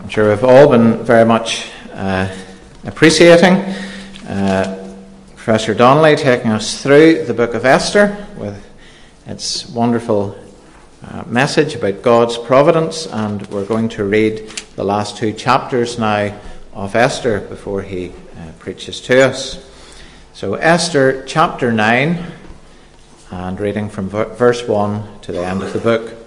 I'm sure we've all been very much uh, appreciating uh, Professor Donnelly taking us through the book of Esther with its wonderful uh, message about God's providence, and we're going to read the last two chapters now of Esther before he uh, preaches to us. So, Esther chapter 9, and reading from verse 1 to the end of the book.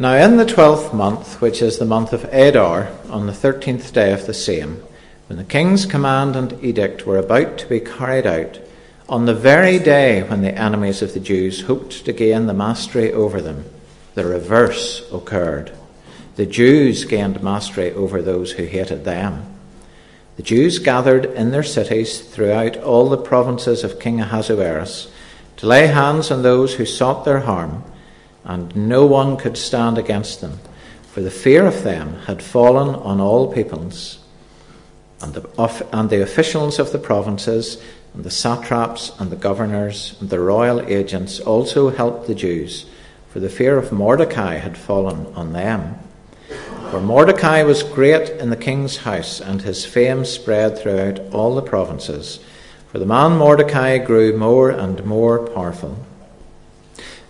Now, in the twelfth month, which is the month of Adar, on the thirteenth day of the same, when the king's command and edict were about to be carried out, on the very day when the enemies of the Jews hoped to gain the mastery over them, the reverse occurred. The Jews gained mastery over those who hated them. The Jews gathered in their cities throughout all the provinces of King Ahasuerus to lay hands on those who sought their harm and no one could stand against them, for the fear of them had fallen on all peoples. And the, and the officials of the provinces, and the satraps, and the governors, and the royal agents also helped the Jews, for the fear of Mordecai had fallen on them. For Mordecai was great in the king's house, and his fame spread throughout all the provinces. For the man Mordecai grew more and more powerful.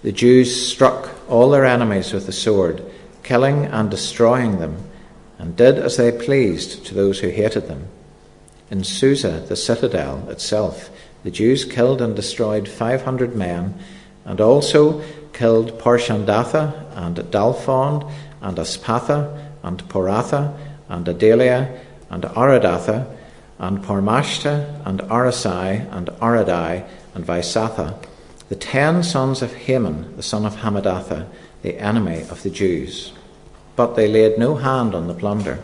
The Jews struck all their enemies with the sword, killing and destroying them, and did as they pleased to those who hated them. In Susa, the citadel itself, the Jews killed and destroyed 500 men, and also killed Parshandatha, and Dalphon, and Aspatha, and Poratha, and Adalia, and Aridatha, and Parmashta, and Arisai, and Aridai, and Vaizatha, the ten sons of Haman, the son of Hammedatha, the enemy of the Jews. But they laid no hand on the plunder.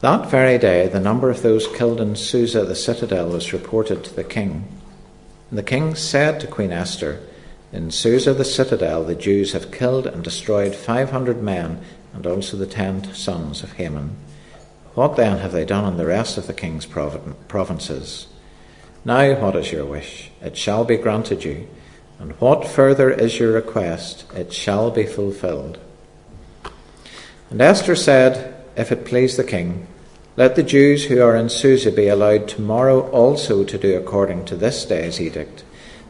That very day, the number of those killed in Susa the citadel was reported to the king. And the king said to Queen Esther, In Susa the citadel, the Jews have killed and destroyed five hundred men, and also the ten sons of Haman. What then have they done in the rest of the king's provinces? Now, what is your wish? It shall be granted you. And what further is your request? It shall be fulfilled. And Esther said, If it please the king, let the Jews who are in Susa be allowed tomorrow also to do according to this day's edict,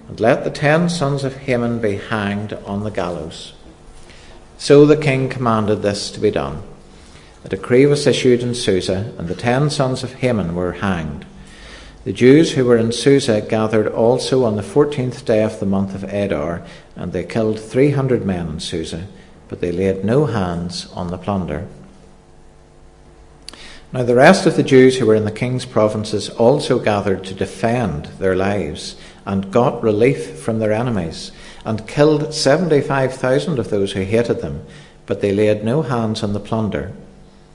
and let the ten sons of Haman be hanged on the gallows. So the king commanded this to be done. A decree was issued in Susa, and the ten sons of Haman were hanged. The Jews who were in Susa gathered also on the fourteenth day of the month of Adar, and they killed three hundred men in Susa, but they laid no hands on the plunder. Now the rest of the Jews who were in the king's provinces also gathered to defend their lives, and got relief from their enemies, and killed seventy five thousand of those who hated them, but they laid no hands on the plunder.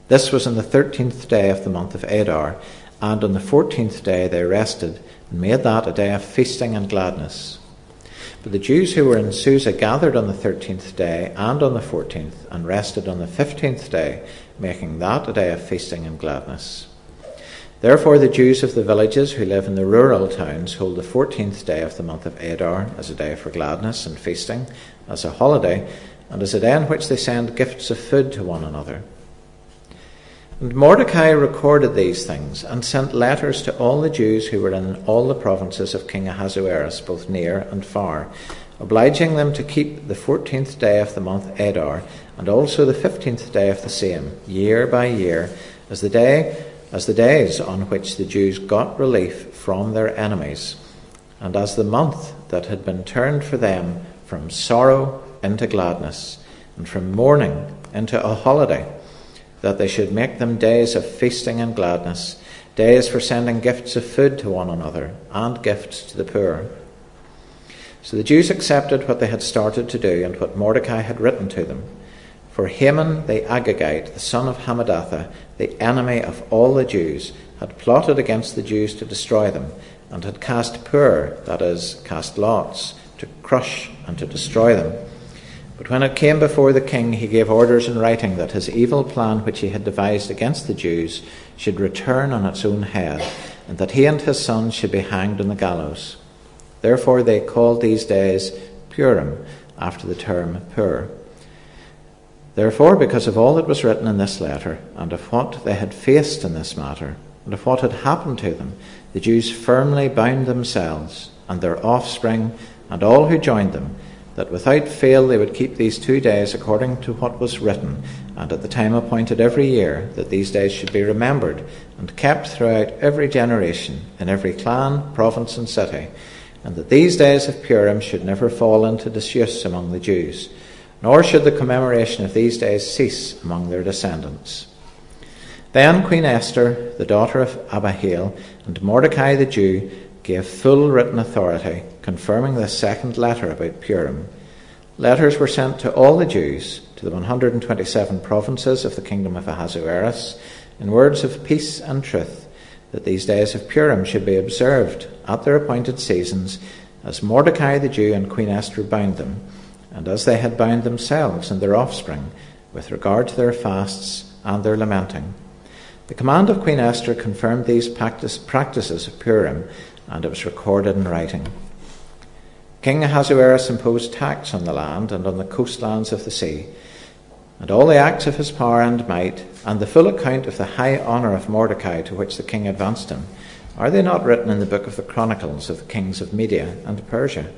This was in the thirteenth day of the month of Adar, and on the fourteenth day they rested, and made that a day of feasting and gladness. But the Jews who were in Susa gathered on the thirteenth day and on the fourteenth, and rested on the fifteenth day, making that a day of feasting and gladness. Therefore, the Jews of the villages who live in the rural towns hold the fourteenth day of the month of Adar as a day for gladness and feasting, as a holiday, and as a day on which they send gifts of food to one another. And Mordecai recorded these things and sent letters to all the Jews who were in all the provinces of King Ahasuerus, both near and far, obliging them to keep the fourteenth day of the month Adar, and also the fifteenth day of the same, year by year, as the day as the days on which the Jews got relief from their enemies, and as the month that had been turned for them from sorrow into gladness, and from mourning into a holiday that they should make them days of feasting and gladness, days for sending gifts of food to one another, and gifts to the poor. So the Jews accepted what they had started to do and what Mordecai had written to them. For Haman the Agagite, the son of Hammedatha, the enemy of all the Jews, had plotted against the Jews to destroy them, and had cast pur, that is, cast lots, to crush and to destroy them. But when it came before the king, he gave orders in writing that his evil plan which he had devised against the Jews should return on its own head, and that he and his sons should be hanged on the gallows. Therefore they called these days Purim, after the term Pur. Therefore, because of all that was written in this letter, and of what they had faced in this matter, and of what had happened to them, the Jews firmly bound themselves and their offspring and all who joined them, that without fail they would keep these two days according to what was written, and at the time appointed every year, that these days should be remembered and kept throughout every generation, in every clan, province, and city, and that these days of Purim should never fall into disuse among the Jews nor should the commemoration of these days cease among their descendants. Then Queen Esther, the daughter of Abihail, and Mordecai the Jew gave full written authority, confirming this second letter about Purim. Letters were sent to all the Jews, to the 127 provinces of the kingdom of Ahasuerus, in words of peace and truth, that these days of Purim should be observed at their appointed seasons, as Mordecai the Jew and Queen Esther bound them and as they had bound themselves and their offspring with regard to their fasts and their lamenting. The command of Queen Esther confirmed these practice, practices of Purim, and it was recorded in writing. King Ahasuerus imposed tax on the land and on the coastlands of the sea, and all the acts of his power and might, and the full account of the high honour of Mordecai to which the king advanced him, are they not written in the book of the Chronicles of the kings of Media and Persia?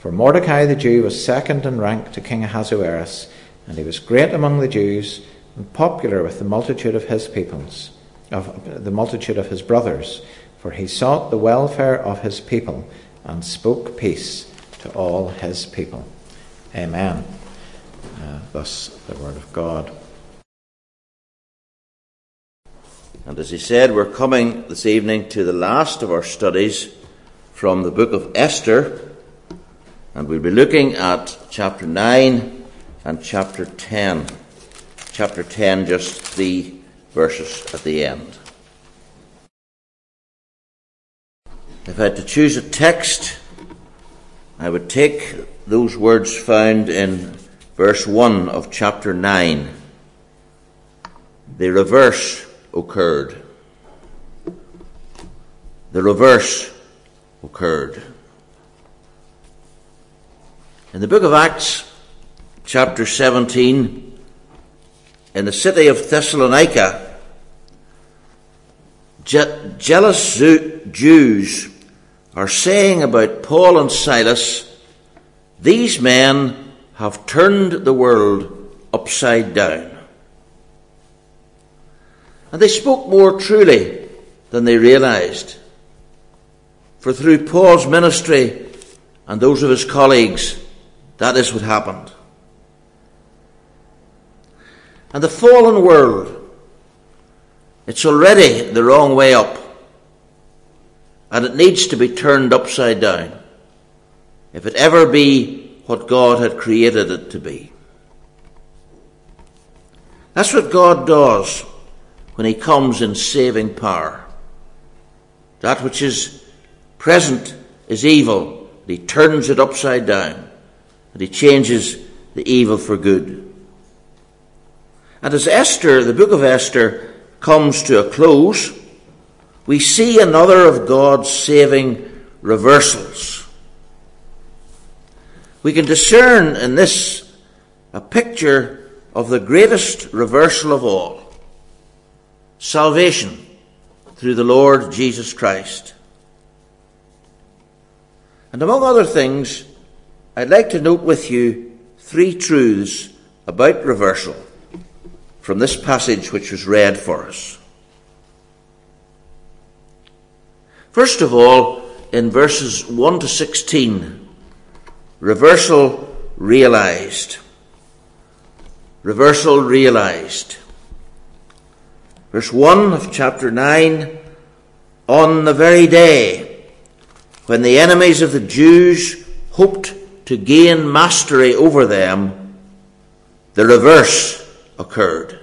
For Mordecai the Jew was second in rank to King Ahasuerus, and he was great among the Jews and popular with the multitude of his peoples, of the multitude of his brothers, for he sought the welfare of his people and spoke peace to all his people. Amen. Uh, thus the word of God. And as he said, we're coming this evening to the last of our studies from the book of Esther. And we'll be looking at chapter 9 and chapter 10. Chapter 10, just three verses at the end. If I had to choose a text, I would take those words found in verse 1 of chapter 9. The reverse occurred. The reverse occurred. In the book of Acts, chapter 17, in the city of Thessalonica, je- jealous Jews are saying about Paul and Silas, these men have turned the world upside down. And they spoke more truly than they realized. For through Paul's ministry and those of his colleagues, that is what happened. And the fallen world, it's already the wrong way up. And it needs to be turned upside down if it ever be what God had created it to be. That's what God does when He comes in saving power. That which is present is evil, He turns it upside down and he changes the evil for good. And as Esther, the book of Esther, comes to a close, we see another of God's saving reversals. We can discern in this a picture of the greatest reversal of all salvation through the Lord Jesus Christ. And among other things, I'd like to note with you three truths about reversal from this passage which was read for us. First of all, in verses 1 to 16, reversal realized. Reversal realized. Verse 1 of chapter 9 On the very day when the enemies of the Jews hoped to gain mastery over them, the reverse occurred.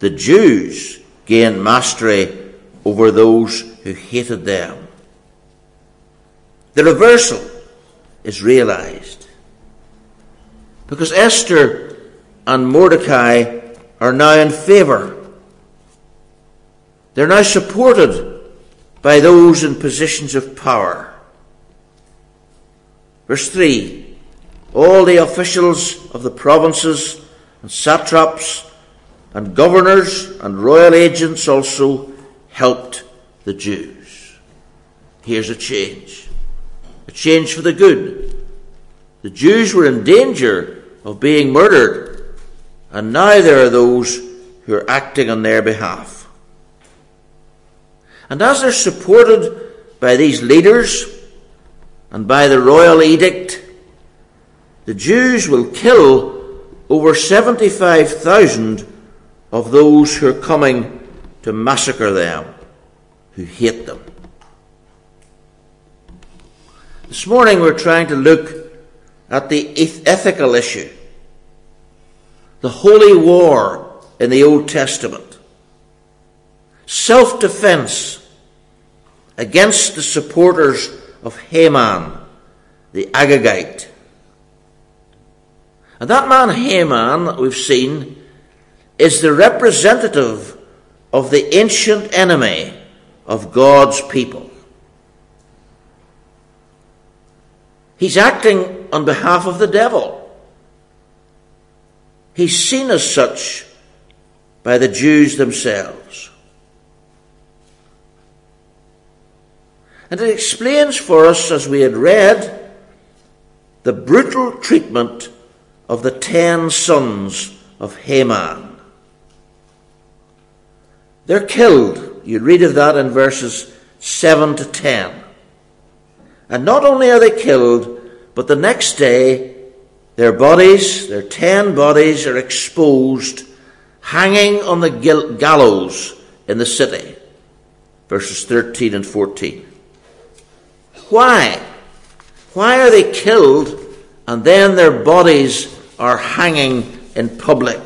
The Jews gained mastery over those who hated them. The reversal is realized. Because Esther and Mordecai are now in favour. They're now supported by those in positions of power. Verse 3 All the officials of the provinces and satraps and governors and royal agents also helped the Jews. Here's a change. A change for the good. The Jews were in danger of being murdered, and now there are those who are acting on their behalf. And as they're supported by these leaders and by the royal edict, the Jews will kill over 75,000 of those who are coming to massacre them, who hate them. This morning we're trying to look at the ethical issue, the holy war in the Old Testament, self defense against the supporters of Haman, the Agagite. And that man Haman that we've seen is the representative of the ancient enemy of God's people. He's acting on behalf of the devil. He's seen as such by the Jews themselves. And it explains for us, as we had read, the brutal treatment of the ten sons of Haman. They're killed. You read of that in verses 7 to 10. And not only are they killed, but the next day their bodies, their ten bodies, are exposed, hanging on the gallows in the city. Verses 13 and 14. Why? Why are they killed and then their bodies are hanging in public?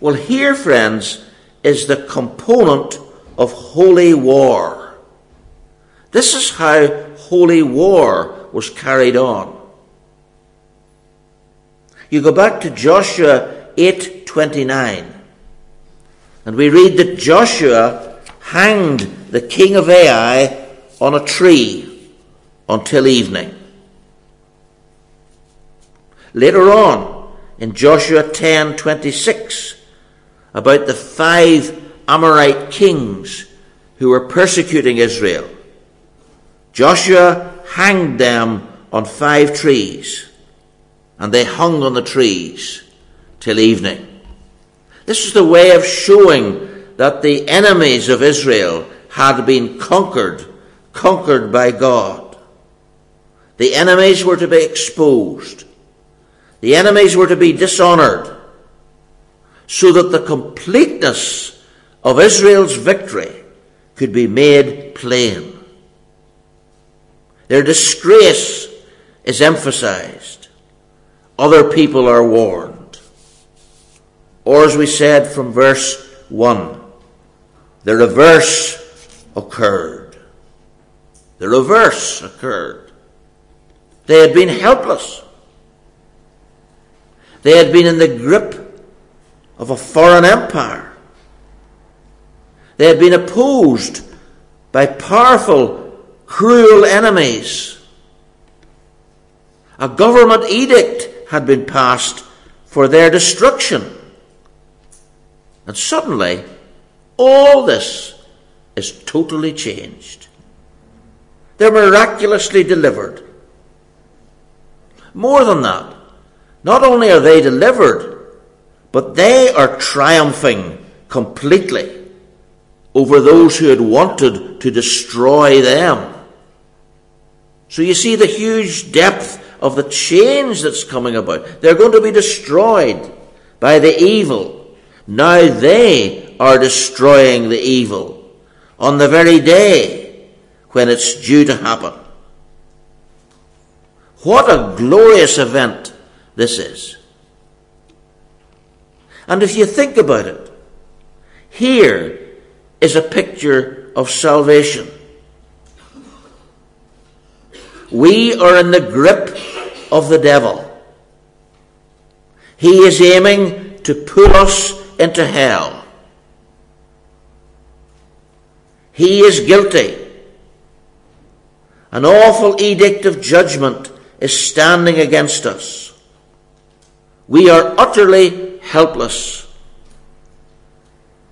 Well, here, friends, is the component of holy war. This is how holy war was carried on. You go back to Joshua 8:29 and we read that Joshua hanged the king of Ai on a tree until evening. Later on in Joshua 10:26 about the five Amorite kings who were persecuting Israel. Joshua hanged them on five trees, and they hung on the trees till evening. This is the way of showing that the enemies of Israel had been conquered, conquered by God. The enemies were to be exposed. The enemies were to be dishonored so that the completeness of Israel's victory could be made plain. Their disgrace is emphasized. Other people are warned. Or, as we said from verse 1, the reverse occurred. The reverse occurred. They had been helpless. They had been in the grip of a foreign empire. They had been opposed by powerful, cruel enemies. A government edict had been passed for their destruction. And suddenly, all this is totally changed. They're miraculously delivered. More than that, not only are they delivered, but they are triumphing completely over those who had wanted to destroy them. So you see the huge depth of the change that's coming about. They're going to be destroyed by the evil. Now they are destroying the evil on the very day when it's due to happen. What a glorious event this is. And if you think about it, here is a picture of salvation. We are in the grip of the devil. He is aiming to pull us into hell. He is guilty. An awful edict of judgment is standing against us. We are utterly helpless.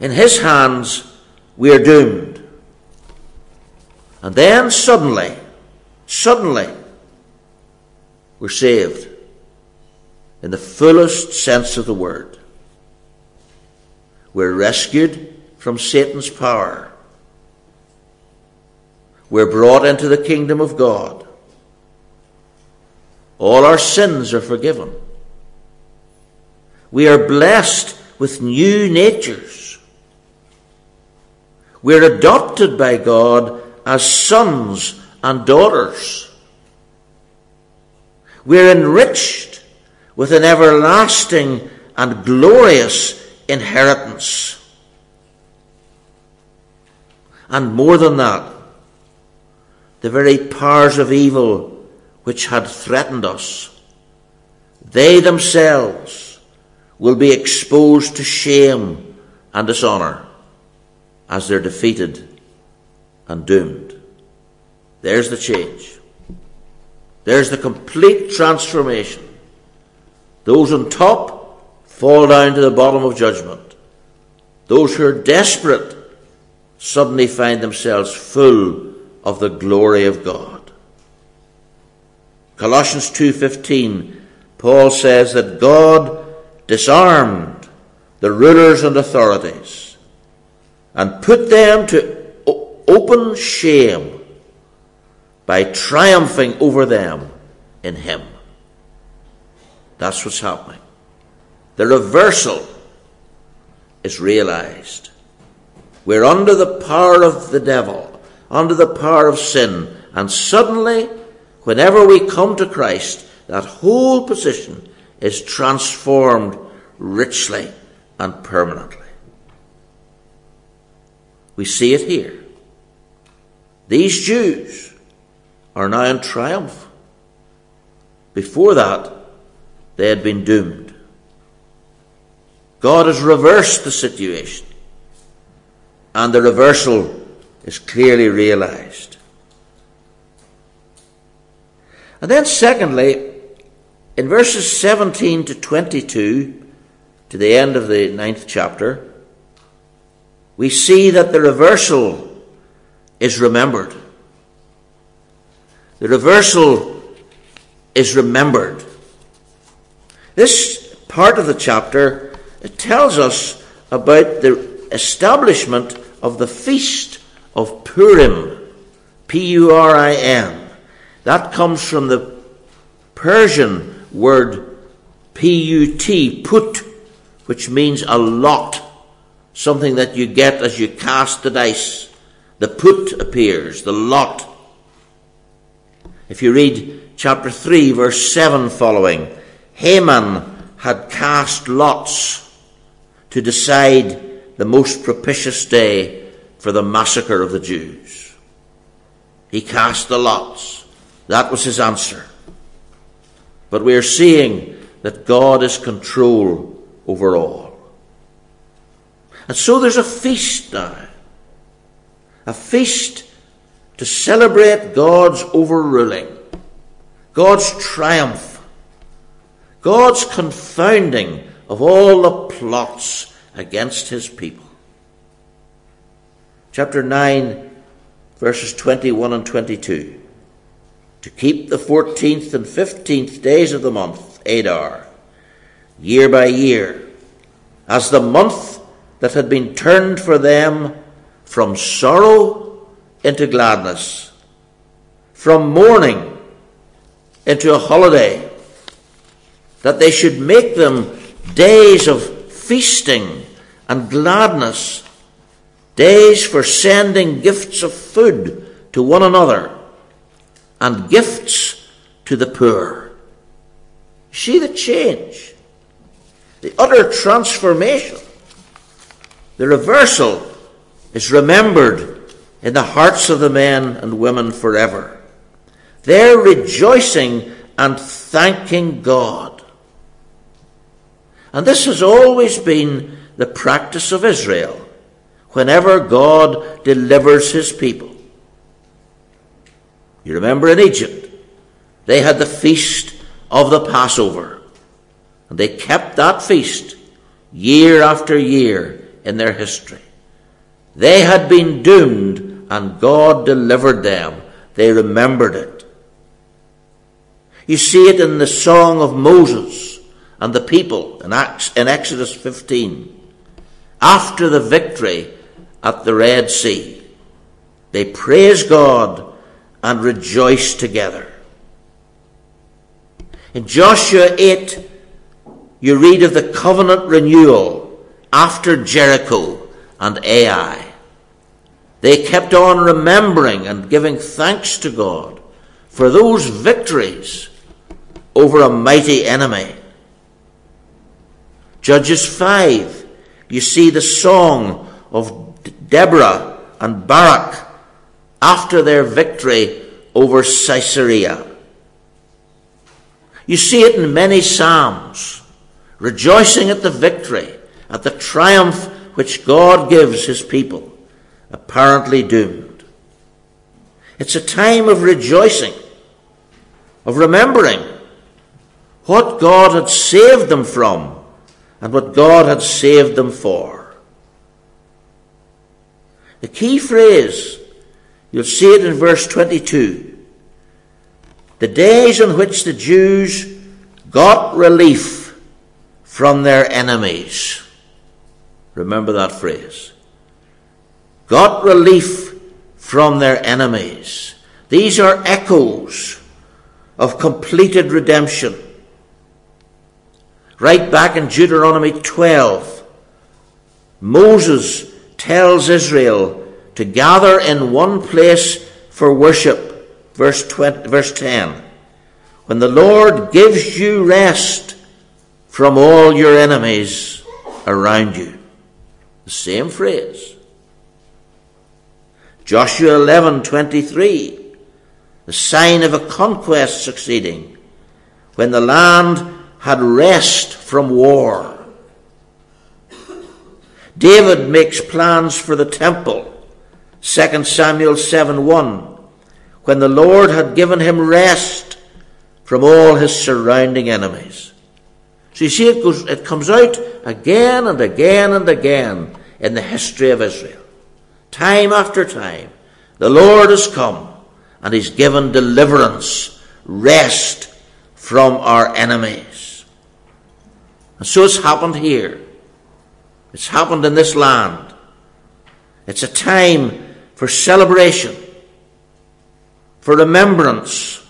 In His hands, we are doomed. And then suddenly, suddenly, we're saved in the fullest sense of the word. We're rescued from Satan's power. We're brought into the kingdom of God. All our sins are forgiven. We are blessed with new natures. We're adopted by God as sons and daughters. We're enriched with an everlasting and glorious inheritance. And more than that, the very powers of evil which had threatened us, they themselves will be exposed to shame and dishonour as they're defeated and doomed. There's the change. There's the complete transformation. Those on top fall down to the bottom of judgment. Those who are desperate suddenly find themselves full of the glory of God. Colossians 2:15 Paul says that God disarmed the rulers and authorities and put them to open shame by triumphing over them in Him. That's what's happening. The reversal is realized. We're under the power of the devil, under the power of sin, and suddenly, whenever we come to Christ, that whole position is transformed richly and permanently. We see it here. These Jews are now in triumph. Before that, they had been doomed. God has reversed the situation, and the reversal is clearly realized. And then, secondly, in verses 17 to 22, to the end of the ninth chapter, we see that the reversal is remembered. The reversal is remembered. This part of the chapter tells us about the establishment of the feast of Purim, P U R I M. That comes from the Persian word P U T, put, which means a lot, something that you get as you cast the dice. The put appears, the lot. If you read chapter 3, verse 7 following, Haman had cast lots to decide the most propitious day for the massacre of the Jews. He cast the lots. That was his answer. But we are seeing that God is control over all. And so there's a feast now a feast to celebrate God's overruling, God's triumph, God's confounding of all the plots against his people. Chapter 9, verses 21 and 22. To keep the 14th and 15th days of the month, Adar, year by year, as the month that had been turned for them from sorrow into gladness, from mourning into a holiday, that they should make them days of feasting and gladness, days for sending gifts of food to one another and gifts to the poor. See the change, the utter transformation, the reversal is remembered in the hearts of the men and women forever. They're rejoicing and thanking God. And this has always been the practice of Israel whenever God delivers his people. You remember in Egypt, they had the feast of the Passover. And they kept that feast year after year in their history. They had been doomed and God delivered them. They remembered it. You see it in the song of Moses and the people in, Acts, in Exodus 15. After the victory at the Red Sea, they praise God and rejoice together. In Joshua 8, you read of the covenant renewal after Jericho and Ai. They kept on remembering and giving thanks to God for those victories over a mighty enemy. Judges 5, you see the song of Deborah and Barak after their victory over Sisera. You see it in many Psalms, rejoicing at the victory, at the triumph which God gives his people, apparently doomed. It's a time of rejoicing, of remembering what God had saved them from and what God had saved them for. The key phrase, you'll see it in verse 22 the days on which the Jews got relief from their enemies. Remember that phrase. Got relief from their enemies. These are echoes of completed redemption. Right back in Deuteronomy 12, Moses tells Israel to gather in one place for worship verse, 20, verse 10. When the Lord gives you rest from all your enemies around you. The same phrase. Joshua 11:23 the sign of a conquest succeeding when the land had rest from war David makes plans for the temple 2 Samuel 7:1 when the Lord had given him rest from all his surrounding enemies. So you see, it, goes, it comes out again and again and again in the history of Israel. Time after time, the Lord has come and he's given deliverance, rest from our enemies. And so it's happened here. It's happened in this land. It's a time for celebration for remembrance,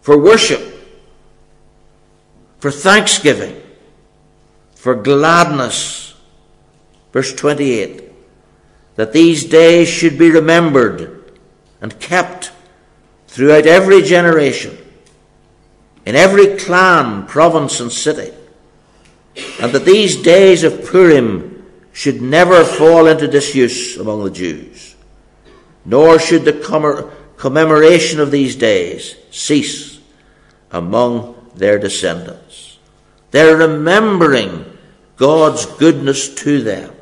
for worship, for thanksgiving, for gladness. Verse 28 that these days should be remembered and kept throughout every generation, in every clan, province, and city, and that these days of Purim should never fall into disuse among the Jews, nor should the commemoration of these days cease among their descendants. They're remembering God's goodness to them.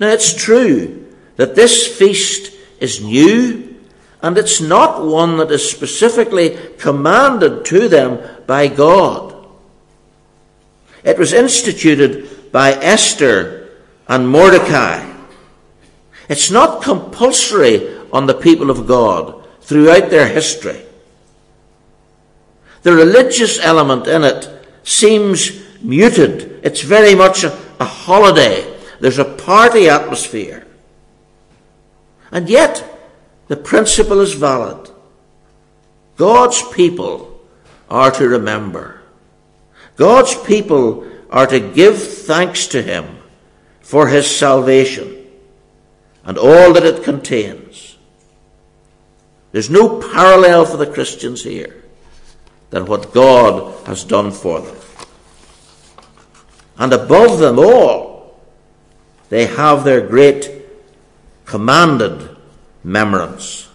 Now it's true that this feast is new and it's not one that is specifically commanded to them by God. It was instituted by Esther and Mordecai it's not compulsory on the people of God throughout their history. The religious element in it seems muted. It's very much a, a holiday. There's a party atmosphere. And yet, the principle is valid. God's people are to remember. God's people are to give thanks to Him for His salvation and all that it contains. There's no parallel for the Christians here than what God has done for them. And above them all, they have their great commanded memorance.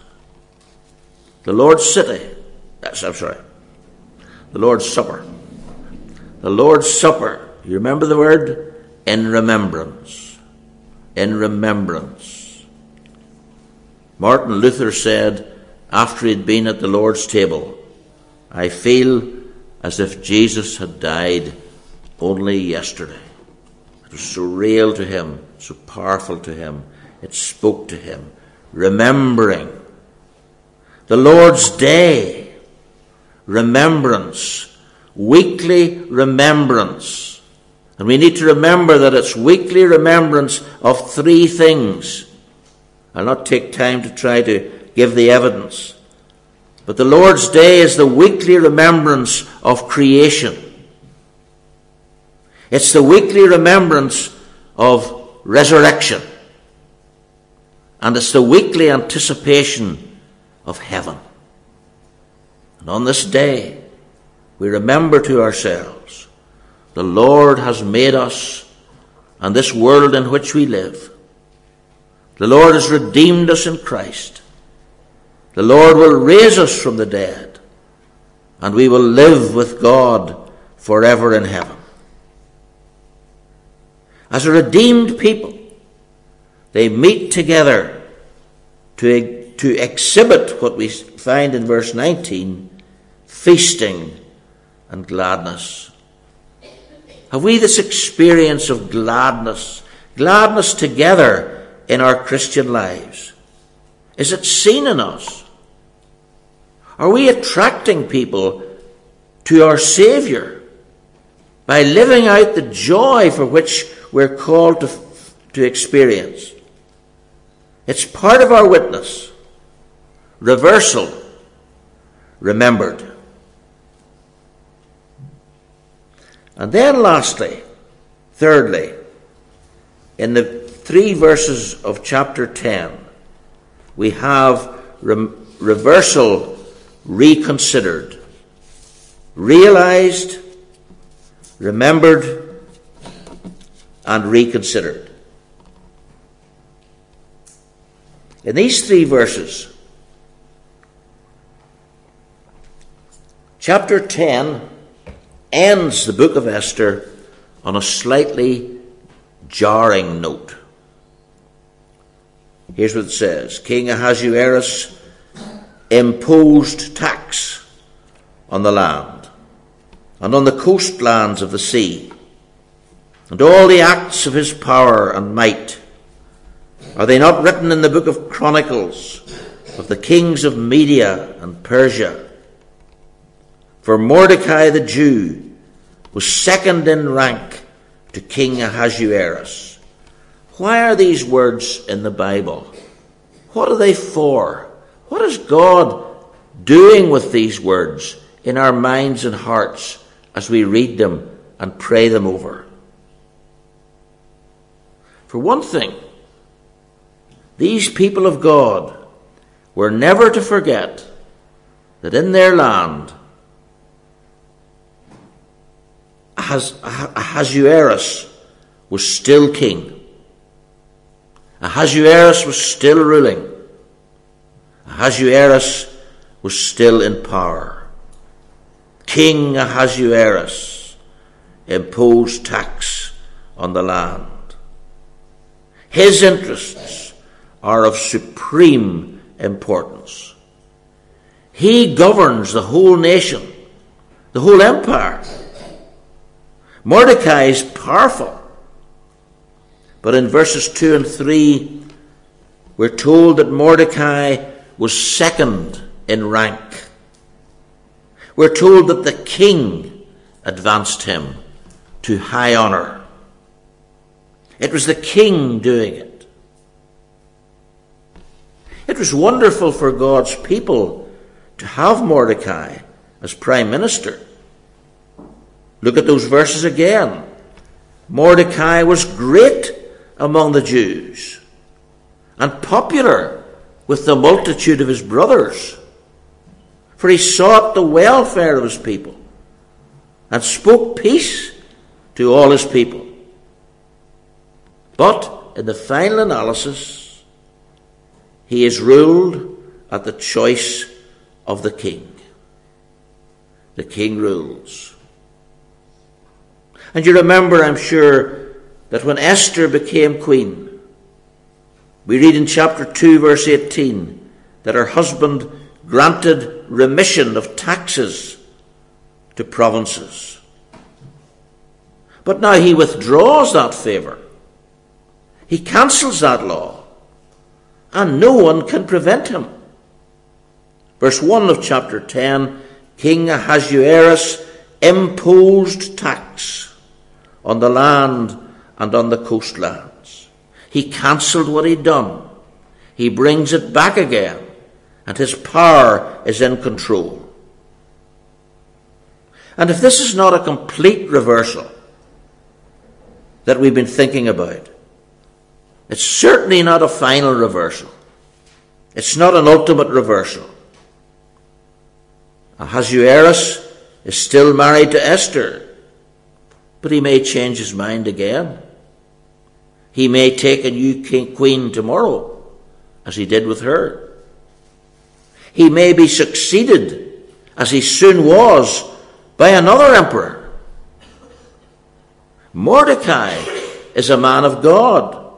The Lord's city, uh, yes, I'm sorry, the Lord's supper. The Lord's supper, you remember the word? In remembrance. In remembrance. Martin Luther said, after he'd been at the Lord's table, I feel as if Jesus had died only yesterday. It was so real to him, so powerful to him. It spoke to him. Remembering the Lord's Day, remembrance, weekly remembrance. And we need to remember that it's weekly remembrance of three things. I'll not take time to try to give the evidence. But the Lord's Day is the weekly remembrance of creation. It's the weekly remembrance of resurrection. And it's the weekly anticipation of heaven. And on this day, we remember to ourselves the Lord has made us and this world in which we live. The Lord has redeemed us in Christ. The Lord will raise us from the dead, and we will live with God forever in heaven. As a redeemed people, they meet together to, to exhibit what we find in verse 19 feasting and gladness. Have we this experience of gladness, gladness together in our Christian lives? Is it seen in us? Are we attracting people to our Saviour by living out the joy for which we're called to, to experience? It's part of our witness. Reversal, remembered. And then, lastly, thirdly, in the three verses of chapter 10, we have re- reversal reconsidered, realized, remembered, and reconsidered. In these three verses, chapter 10 ends the book of Esther on a slightly jarring note. Here's what it says King Ahasuerus imposed tax on the land and on the coastlands of the sea, and all the acts of his power and might. Are they not written in the book of Chronicles of the kings of Media and Persia? For Mordecai the Jew was second in rank to King Ahasuerus. Why are these words in the Bible? What are they for? What is God doing with these words in our minds and hearts as we read them and pray them over? For one thing, these people of God were never to forget that in their land Ahasuerus was still king. Ahasuerus was still ruling. Ahasuerus was still in power. King Ahasuerus imposed tax on the land. His interests are of supreme importance. He governs the whole nation, the whole empire. Mordecai is powerful. But in verses 2 and 3, we're told that Mordecai was second in rank. We're told that the king advanced him to high honour. It was the king doing it. It was wonderful for God's people to have Mordecai as prime minister. Look at those verses again. Mordecai was great among the Jews and popular with the multitude of his brothers, for he sought the welfare of his people and spoke peace to all his people. But in the final analysis, he is ruled at the choice of the king. The king rules. And you remember, I'm sure, that when Esther became queen, we read in chapter 2, verse 18, that her husband granted remission of taxes to provinces. But now he withdraws that favour. He cancels that law, and no one can prevent him. Verse 1 of chapter 10 King Ahasuerus imposed tax on the land and on the coastlands. He cancelled what he'd done. He brings it back again, and his power is in control. And if this is not a complete reversal that we've been thinking about, it's certainly not a final reversal. It's not an ultimate reversal. Ahasuerus is still married to Esther, but he may change his mind again. He may take a new king, queen tomorrow, as he did with her. He may be succeeded, as he soon was, by another emperor. Mordecai is a man of God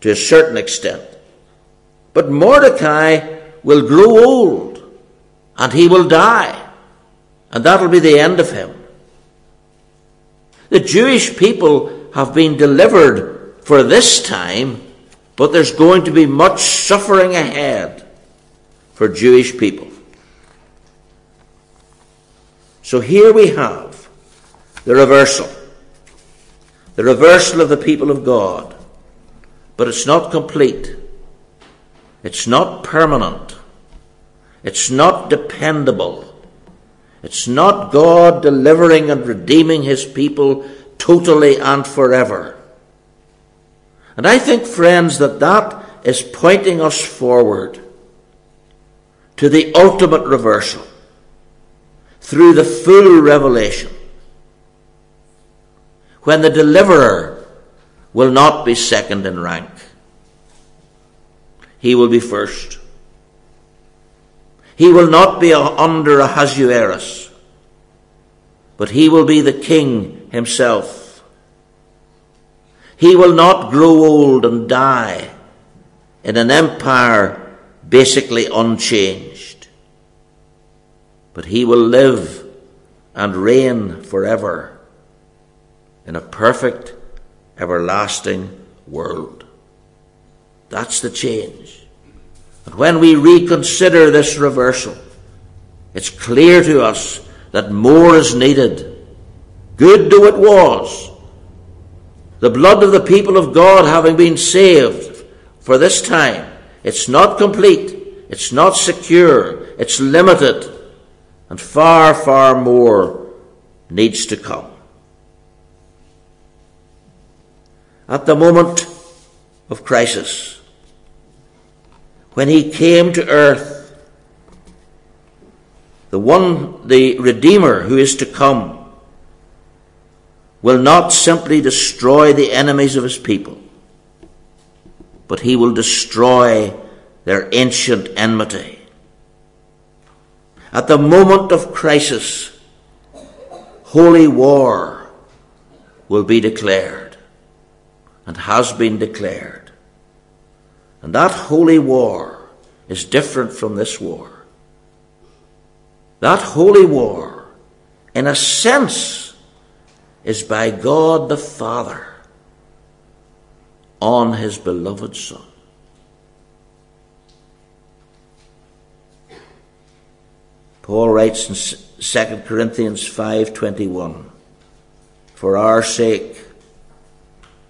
to a certain extent. But Mordecai will grow old and he will die. And that'll be the end of him. The Jewish people have been delivered for this time, but there's going to be much suffering ahead for Jewish people. So here we have the reversal. The reversal of the people of God. But it's not complete. It's not permanent. It's not dependable. It's not God delivering and redeeming his people totally and forever. And I think, friends, that that is pointing us forward to the ultimate reversal through the full revelation when the deliverer will not be second in rank. He will be first. He will not be under Ahasuerus, but he will be the king himself. He will not grow old and die in an empire basically unchanged, but he will live and reign forever in a perfect, everlasting world. That's the change. But when we reconsider this reversal, it's clear to us that more is needed. Good though it was, the blood of the people of God having been saved for this time, it's not complete, it's not secure, it's limited, and far, far more needs to come. At the moment of crisis, when he came to earth, the one, the Redeemer who is to come, will not simply destroy the enemies of his people, but he will destroy their ancient enmity. At the moment of crisis, holy war will be declared and has been declared. And that holy war is different from this war. That holy war, in a sense, is by God the Father on his beloved Son. Paul writes in 2 Corinthians 5:21 For our sake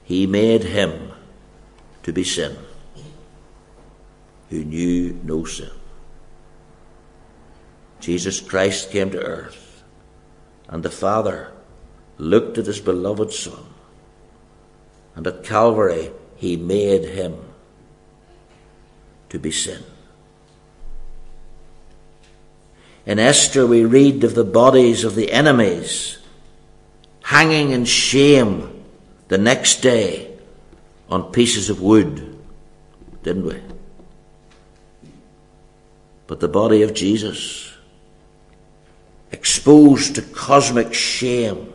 he made him to be sin who knew no sin. Jesus Christ came to earth, and the Father looked at his beloved Son, and at Calvary he made him to be sin. In Esther, we read of the bodies of the enemies hanging in shame the next day on pieces of wood, didn't we? But the body of Jesus, exposed to cosmic shame,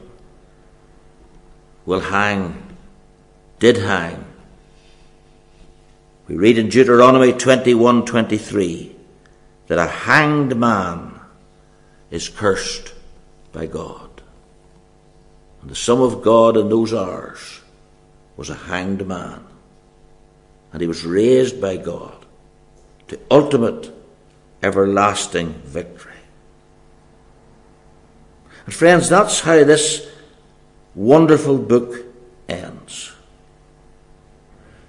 will hang, did hang. We read in Deuteronomy 21:23 that a hanged man is cursed by God. And the Son of God in those hours was a hanged man. And he was raised by God to ultimate, everlasting victory. And friends, that's how this wonderful book ends.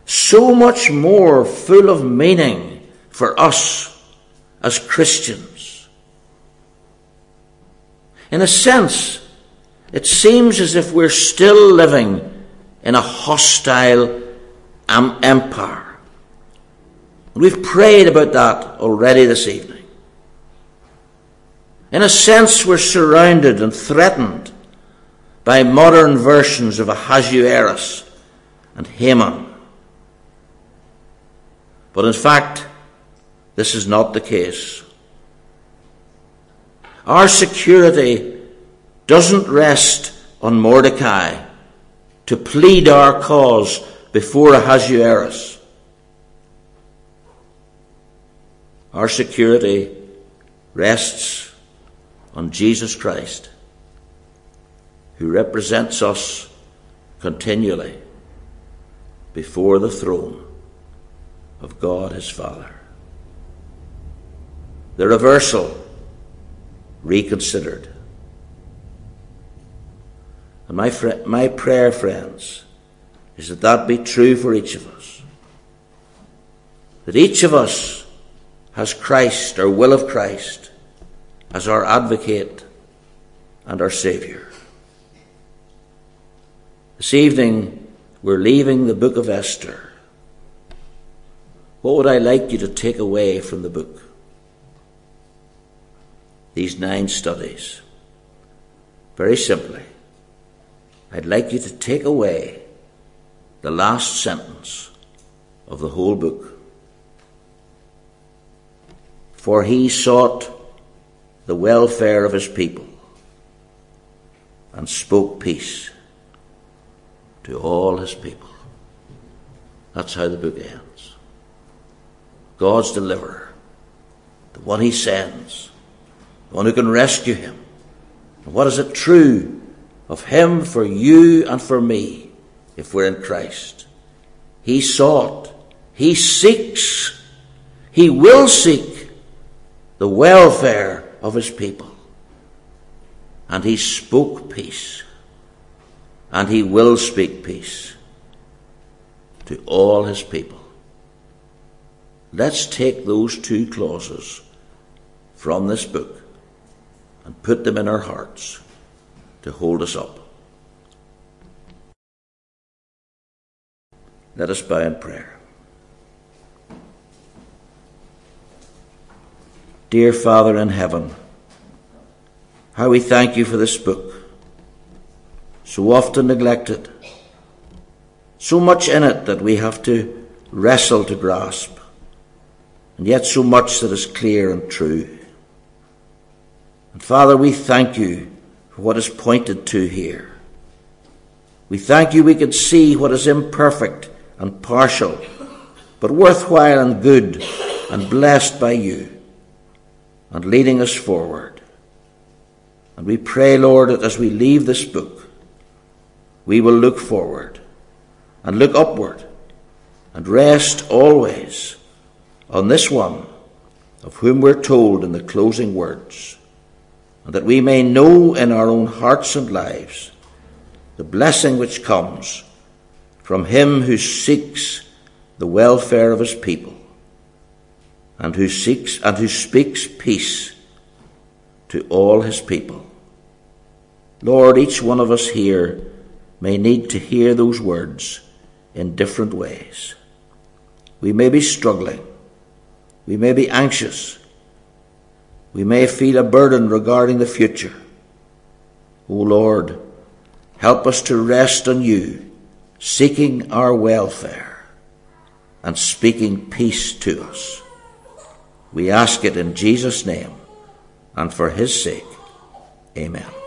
So much more full of meaning for us as Christians. In a sense, it seems as if we're still living in a hostile empire. We've prayed about that already this evening. In a sense, we're surrounded and threatened by modern versions of Ahasuerus and Haman. But in fact, this is not the case. Our security doesn't rest on Mordecai to plead our cause before Ahasuerus. Our security rests on Jesus Christ who represents us continually before the throne of God his Father. The reversal reconsidered. And my, fr- my prayer, friends, is that that be true for each of us. That each of us has Christ, our will of Christ, as our advocate and our Saviour. This evening, we're leaving the book of Esther. What would I like you to take away from the book? These nine studies. Very simply, I'd like you to take away the last sentence of the whole book. For he sought the welfare of his people and spoke peace to all his people. That's how the book ends. God's deliverer, the one he sends, the one who can rescue him. And what is it true of him for you and for me if we're in Christ? He sought, he seeks, he will seek the welfare of his people. And he spoke peace and he will speak peace to all his people. Let's take those two clauses from this book and put them in our hearts to hold us up. Let us bow in prayer. Dear Father in heaven, how we thank you for this book so often neglected. So much in it that we have to wrestle to grasp, and yet so much that is clear and true. And Father, we thank you for what is pointed to here. We thank you we can see what is imperfect and partial, but worthwhile and good and blessed by you, and leading us forward. And we pray, Lord, that as we leave this book, we will look forward and look upward and rest always on this one of whom we're told in the closing words, and that we may know in our own hearts and lives the blessing which comes from him who seeks the welfare of his people and who seeks and who speaks peace to all his people. Lord, each one of us here may need to hear those words in different ways. We may be struggling. We may be anxious. We may feel a burden regarding the future. O Lord, help us to rest on you, seeking our welfare and speaking peace to us. We ask it in Jesus' name and for his sake. Amen.